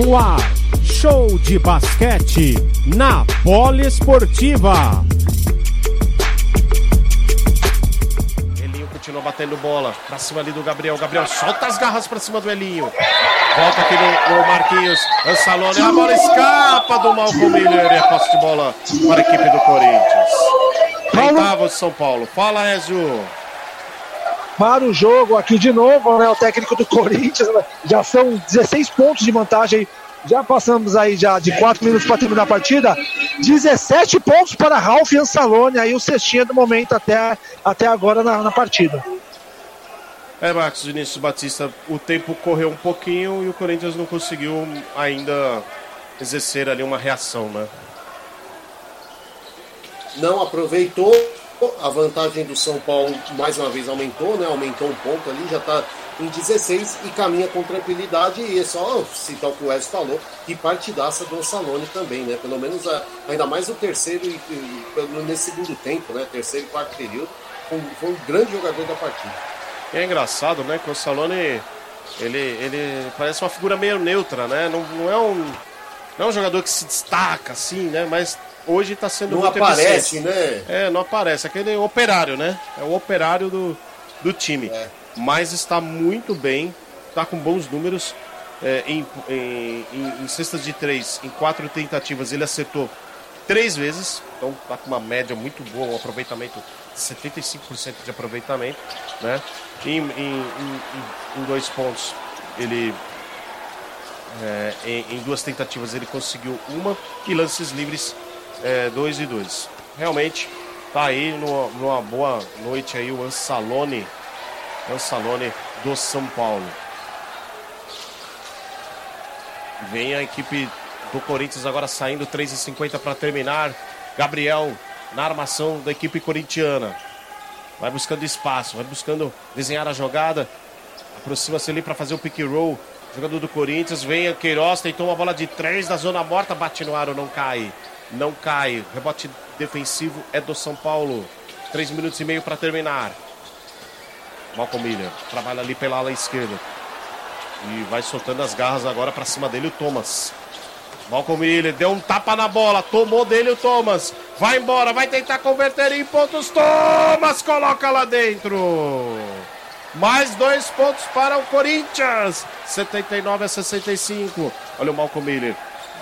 No ar, show de basquete na Poliesportiva. Elinho continua batendo bola pra cima ali do Gabriel. Gabriel solta as garras pra cima do Elinho. Volta aqui no, no Marquinhos. Ansalone. A bola escapa do Malcolm Miller. E a posse de bola para a equipe do Corinthians. Oitavo São Paulo. Fala, Ezio para o jogo aqui de novo, né? O técnico do Corinthians, né? já são 16 pontos de vantagem. Já passamos aí já de 4 minutos para terminar a partida. 17 pontos para Ralf Ansalone, aí o cestinha do momento até, até agora na, na partida. É, Marcos Vinícius Batista, o tempo correu um pouquinho e o Corinthians não conseguiu ainda exercer ali uma reação, né? Não aproveitou a vantagem do São Paulo mais uma vez aumentou, né? Aumentou um ponto ali, já está em 16 e caminha com tranquilidade. E é só citar o que o Wes falou, que partidaça do Salone também, né? Pelo menos a, ainda mais o terceiro e, e, nesse segundo tempo, né? Terceiro e quarto período, foi, foi um grande jogador da partida. É engraçado, né? Que o Salone ele, ele parece uma figura meio neutra, né? Não, não é um não é um jogador que se destaca assim, né? Mas hoje está sendo não muito aparece, eficiente. né? É, não aparece. Aquele operário, né? É o operário do, do time. É. Mas está muito bem, está com bons números. É, em, em, em, em, cestas de três, em quatro tentativas, ele acertou três vezes. Então está com uma média muito boa, um aproveitamento 75% de aproveitamento. Né? Em, em, em dois pontos, ele é, em, em, duas tentativas ele conseguiu uma e lances livres é, 2 e 2. Realmente, tá aí numa, numa boa noite aí o Ansalone, Ansalone do São Paulo. Vem a equipe do Corinthians agora saindo 3 e 50 para terminar. Gabriel na armação da equipe corintiana. Vai buscando espaço, vai buscando desenhar a jogada. Aproxima-se ali para fazer o pick roll. Jogador do Corinthians, vem a Queiroz, tentou uma bola de três da zona morta, bate no aro, não cai não cai. Rebote defensivo é do São Paulo. Três minutos e meio para terminar. Malcolm Miller trabalha ali pela ala esquerda. E vai soltando as garras agora para cima dele o Thomas. Malcolm Miller deu um tapa na bola, tomou dele o Thomas. Vai embora, vai tentar converter em pontos. Thomas coloca lá dentro. Mais dois pontos para o Corinthians. 79 a 65. Olha o Malcolm Miller.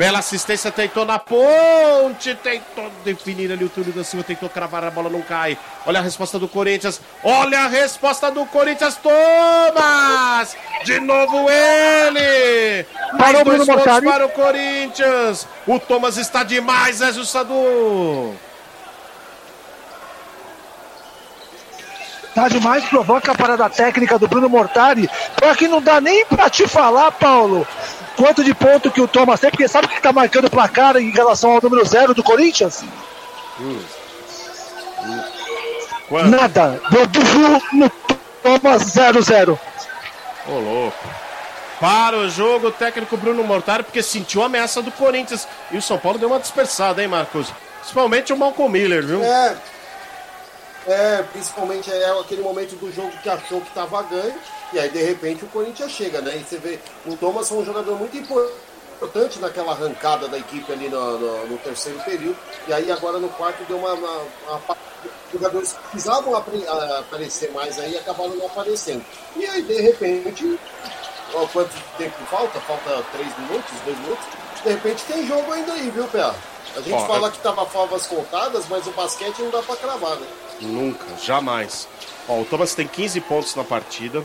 Bela assistência, tentou na ponte, tentou definir ali o Túlio da Silva, tentou cravar, a bola não cai. Olha a resposta do Corinthians, olha a resposta do Corinthians, Thomas! De novo ele! Mais Parou dois pontos para o Corinthians. O Thomas está demais, Ezio Sadu. Tá demais, provoca a parada técnica do Bruno Mortari. Só que não dá nem pra te falar, Paulo quanto de ponto que o Thomas tem, porque sabe que está marcando o placar em relação ao número zero do Corinthians? Hum. Hum. Nada. Do, no Thomas 0-0. Ô, louco. Para o jogo, o técnico Bruno Mortari, porque sentiu a ameaça do Corinthians. E o São Paulo deu uma dispersada, hein, Marcos? Principalmente o Malcolm Miller, viu? É. É, principalmente é aquele momento do jogo que achou que estava ganho e aí, de repente, o Corinthians chega, né? E você vê, o Thomas foi um jogador muito importante naquela arrancada da equipe ali no, no, no terceiro período. E aí, agora no quarto, deu uma. uma, uma jogadores que precisavam aparecer mais aí acabaram não aparecendo. E aí, de repente, ó, quanto tempo falta? Falta três minutos, dois minutos. De repente, tem jogo ainda aí, viu, Pé? A gente ó, fala é... que tava favas contadas, mas o basquete não dá pra cravar, né? Nunca, jamais. Ó, o Thomas tem 15 pontos na partida.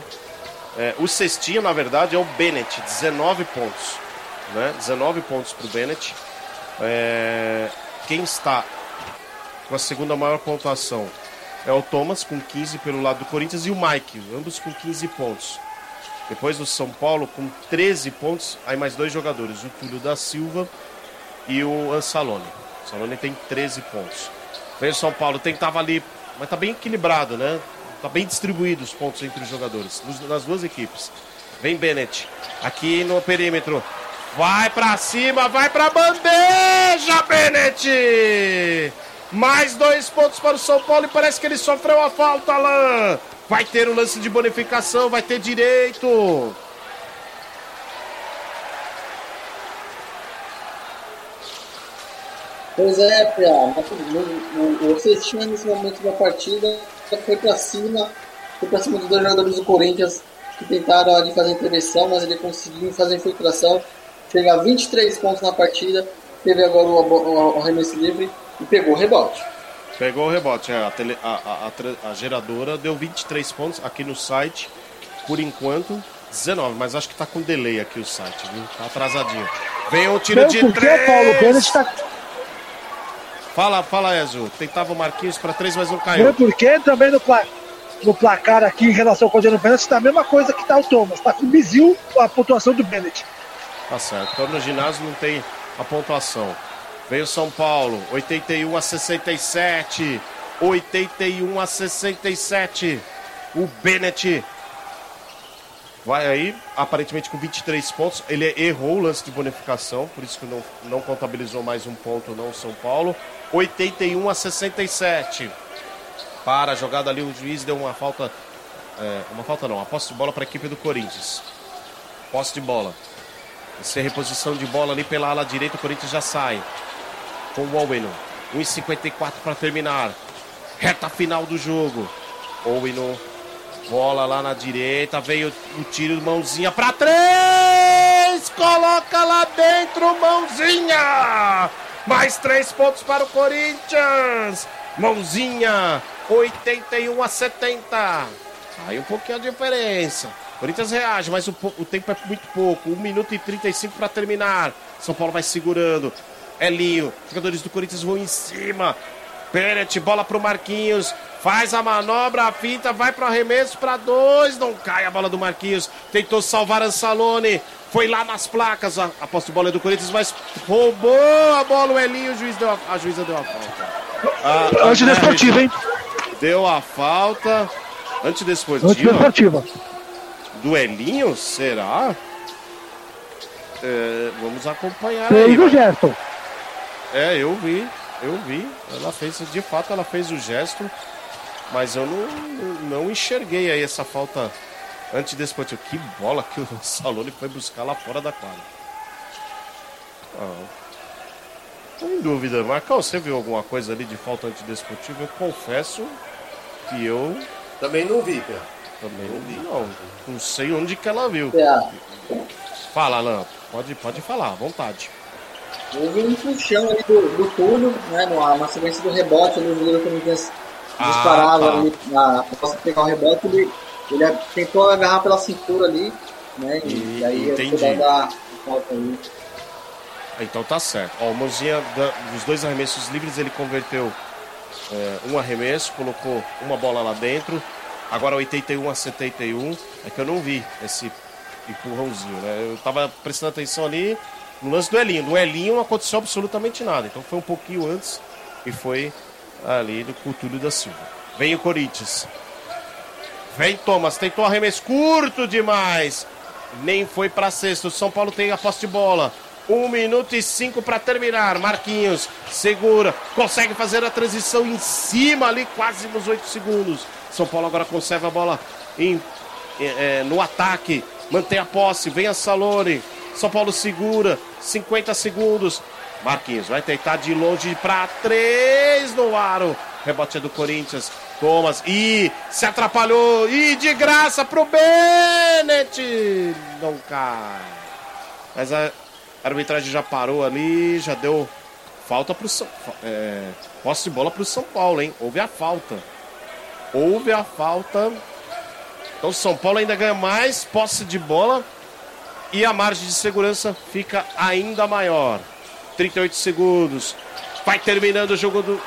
É, o cestinho, na verdade, é o Bennett, 19 pontos. Né? 19 pontos para o Bennett. É, quem está com a segunda maior pontuação é o Thomas, com 15 pelo lado do Corinthians, e o Mike, ambos com 15 pontos. Depois do São Paulo, com 13 pontos, aí mais dois jogadores, o Túlio da Silva e o Ansalone. O Ansalone tem 13 pontos. Vem o São Paulo, tentava ali, mas tá bem equilibrado, né? Tá bem distribuído os pontos entre os jogadores, nas duas equipes. Vem Bennett, aqui no perímetro. Vai para cima, vai para bandeja, Bennett! Mais dois pontos para o São Paulo e parece que ele sofreu a falta, Alain. Vai ter o um lance de bonificação, vai ter direito. Pois é, Pia, o Cestinha nesse momento da partida foi para cima, foi para cima dos dois jogadores do Corinthians que tentaram ali fazer intervenção, mas ele conseguiu fazer infiltração, chega a 23 pontos na partida, teve agora o, o, o arremesso livre e pegou o rebote. Pegou o rebote, é, a, tele, a, a, a, geradora deu 23 pontos aqui no site, por enquanto 19, mas acho que tá com delay aqui o site, viu? Tá atrasadinho. Vem o tiro de três. Paulo Bennett tá... Fala, fala, Ezio. Tentava o Marquinhos para três, mas não caiu. Porque também no, pla... no placar aqui em relação ao Adriano Bennett tá a mesma coisa que tá o Thomas. Tá com bizil a pontuação do Bennett. Tá certo. Então no ginásio não tem a pontuação. Veio São Paulo, 81 a 67. 81 a 67. O Bennett vai aí, aparentemente com 23 pontos. Ele errou o lance de bonificação, por isso que não, não contabilizou mais um ponto, não, São Paulo. 81 a 67. Para a jogada ali, o juiz deu uma falta. É, uma falta não, a posse de bola para a equipe do Corinthians. Posse de bola. Essa reposição de bola ali pela ala direita, o Corinthians já sai com o Oweno. 1,54 para terminar. Reta final do jogo. Oweno. Bola lá na direita. Veio o tiro, mãozinha para três. Coloca lá dentro, mãozinha. Mais três pontos para o Corinthians. Mãozinha. 81 a 70. Aí um pouquinho a diferença. Corinthians reage, mas o, o, tempo é muito pouco. 1 minuto e 35 para terminar. São Paulo vai segurando. Elinho. Jogadores do Corinthians vão em cima. Peret, bola pro Marquinhos. Faz a manobra, a finta, vai pro arremesso para dois. Não cai a bola do Marquinhos. Tentou salvar Ansalone. Foi lá nas placas. A, a posse de bola é do Corinthians, mas roubou a bola o Elinho. O juiz deu a, a juíza deu a falta. Ah, Antidesportiva, hein? Deu a falta. Antidesportiva. Antidesportiva. Duelinho? Será? É, vamos acompanhar Fez aí. o gesto. É, eu vi, eu vi. Ela fez, de fato, ela fez o gesto, mas eu não, não enxerguei aí essa falta antidesportiva. Que bola que o Salone foi buscar lá fora da quadra. Ah, tô em dúvida. Marcão, você viu alguma coisa ali de falta antidesportiva? Eu confesso que eu. Também não vi, Pia. Também não vi, não. Não sei onde que ela viu. Fala, Alan. Pode, pode falar, à vontade. Houve um puxão ali do, do Túlio, né, numa sequência do rebote, ali, o goleiro Corinthians ah, disparava tá. ali, na, posso pegar o rebote, ele, ele tentou agarrar pela cintura ali, né, e, e aí entendi. da falta aí. Então tá certo. Ó, o Mozinha, dos dois arremessos livres, ele converteu é, um arremesso, colocou uma bola lá dentro. Agora 81 a 71. É que eu não vi esse empurrãozinho, né? Eu tava prestando atenção ali no lance do Elinho. No Elinho não aconteceu absolutamente nada. Então foi um pouquinho antes e foi ali do Cultúrio da Silva. Vem o Corinthians. Vem Thomas, tentou arremesso curto demais. Nem foi para sexto. São Paulo tem a posse de bola. Um minuto e cinco para terminar. Marquinhos segura, consegue fazer a transição em cima ali, quase nos oito segundos. São Paulo agora conserva a bola em, é, no ataque mantém a posse, vem a Salone. São Paulo segura, 50 segundos. Marquinhos vai tentar de longe para três no aro. Rebote é do Corinthians. Thomas. E se atrapalhou. E de graça pro Bennett. Não cai. Mas a arbitragem já parou ali. Já deu falta pro São é, Posse de bola pro São Paulo, hein? Houve a falta. Houve a falta então São Paulo ainda ganha mais posse de bola e a margem de segurança fica ainda maior. 38 segundos. Vai terminando o jogo do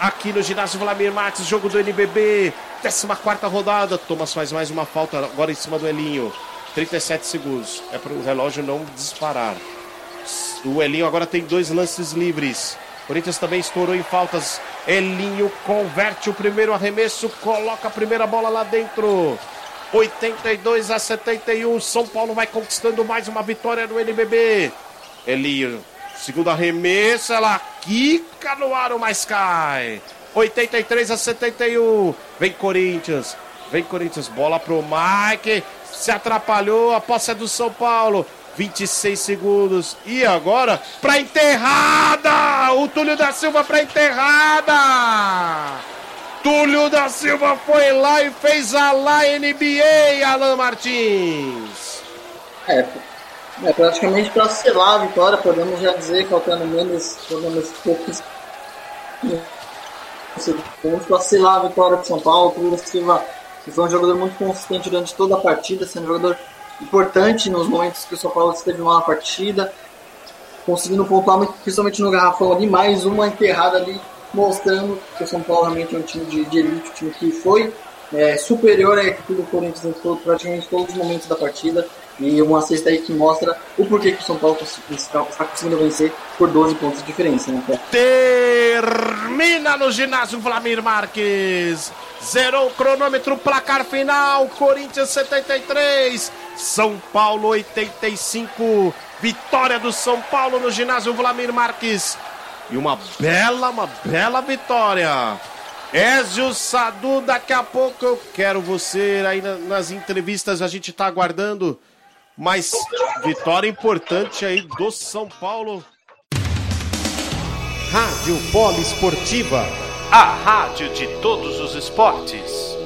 aqui no ginásio Vladimir Marques, jogo do NBB, 14 rodada. Thomas faz mais uma falta agora em cima do Elinho. 37 segundos. É para o relógio não disparar. O Elinho agora tem dois lances livres. Corinthians também estourou em faltas. Elinho converte o primeiro arremesso, coloca a primeira bola lá dentro. 82 a 71. São Paulo vai conquistando mais uma vitória no NBB. Elinho, segundo arremesso, ela quica no aro, mas cai. 83 a 71. Vem Corinthians. Vem Corinthians. Bola pro Mike. Se atrapalhou. A posse é do São Paulo. 26 segundos. E agora, pra enterrada! O Túlio da Silva pra enterrada! Túlio da Silva foi lá e fez a lá NBA, Alan Martins. É, é praticamente para selar a vitória, podemos já dizer, faltando menos, menos poucos segundos para selar a vitória de São Paulo. Túlio da Silva foi um jogador muito consistente durante toda a partida, sendo um jogador importante nos momentos que o São Paulo esteve mal na partida, conseguindo pontuar principalmente no garrafão ali, mais uma enterrada ali, mostrando que o São Paulo realmente é um time de, de elite, um time que foi é, superior à equipe do Corinthians em todo, praticamente todos os momentos da partida. E uma cesta aí que mostra o porquê que o São Paulo está, conseguindo vencer por 12 pontos de diferença. Né? Termina no ginásio Vladimir Marques. Zerou o cronômetro, placar final. Corinthians 73, São Paulo 85. Vitória do São Paulo no ginásio Vladimir Marques. E uma bela, uma bela vitória. Ezio Sadu, daqui a pouco eu quero você aí nas entrevistas, a gente está aguardando. Mas vitória importante aí do São Paulo. Rádio Polo Esportiva, a rádio de todos os esportes.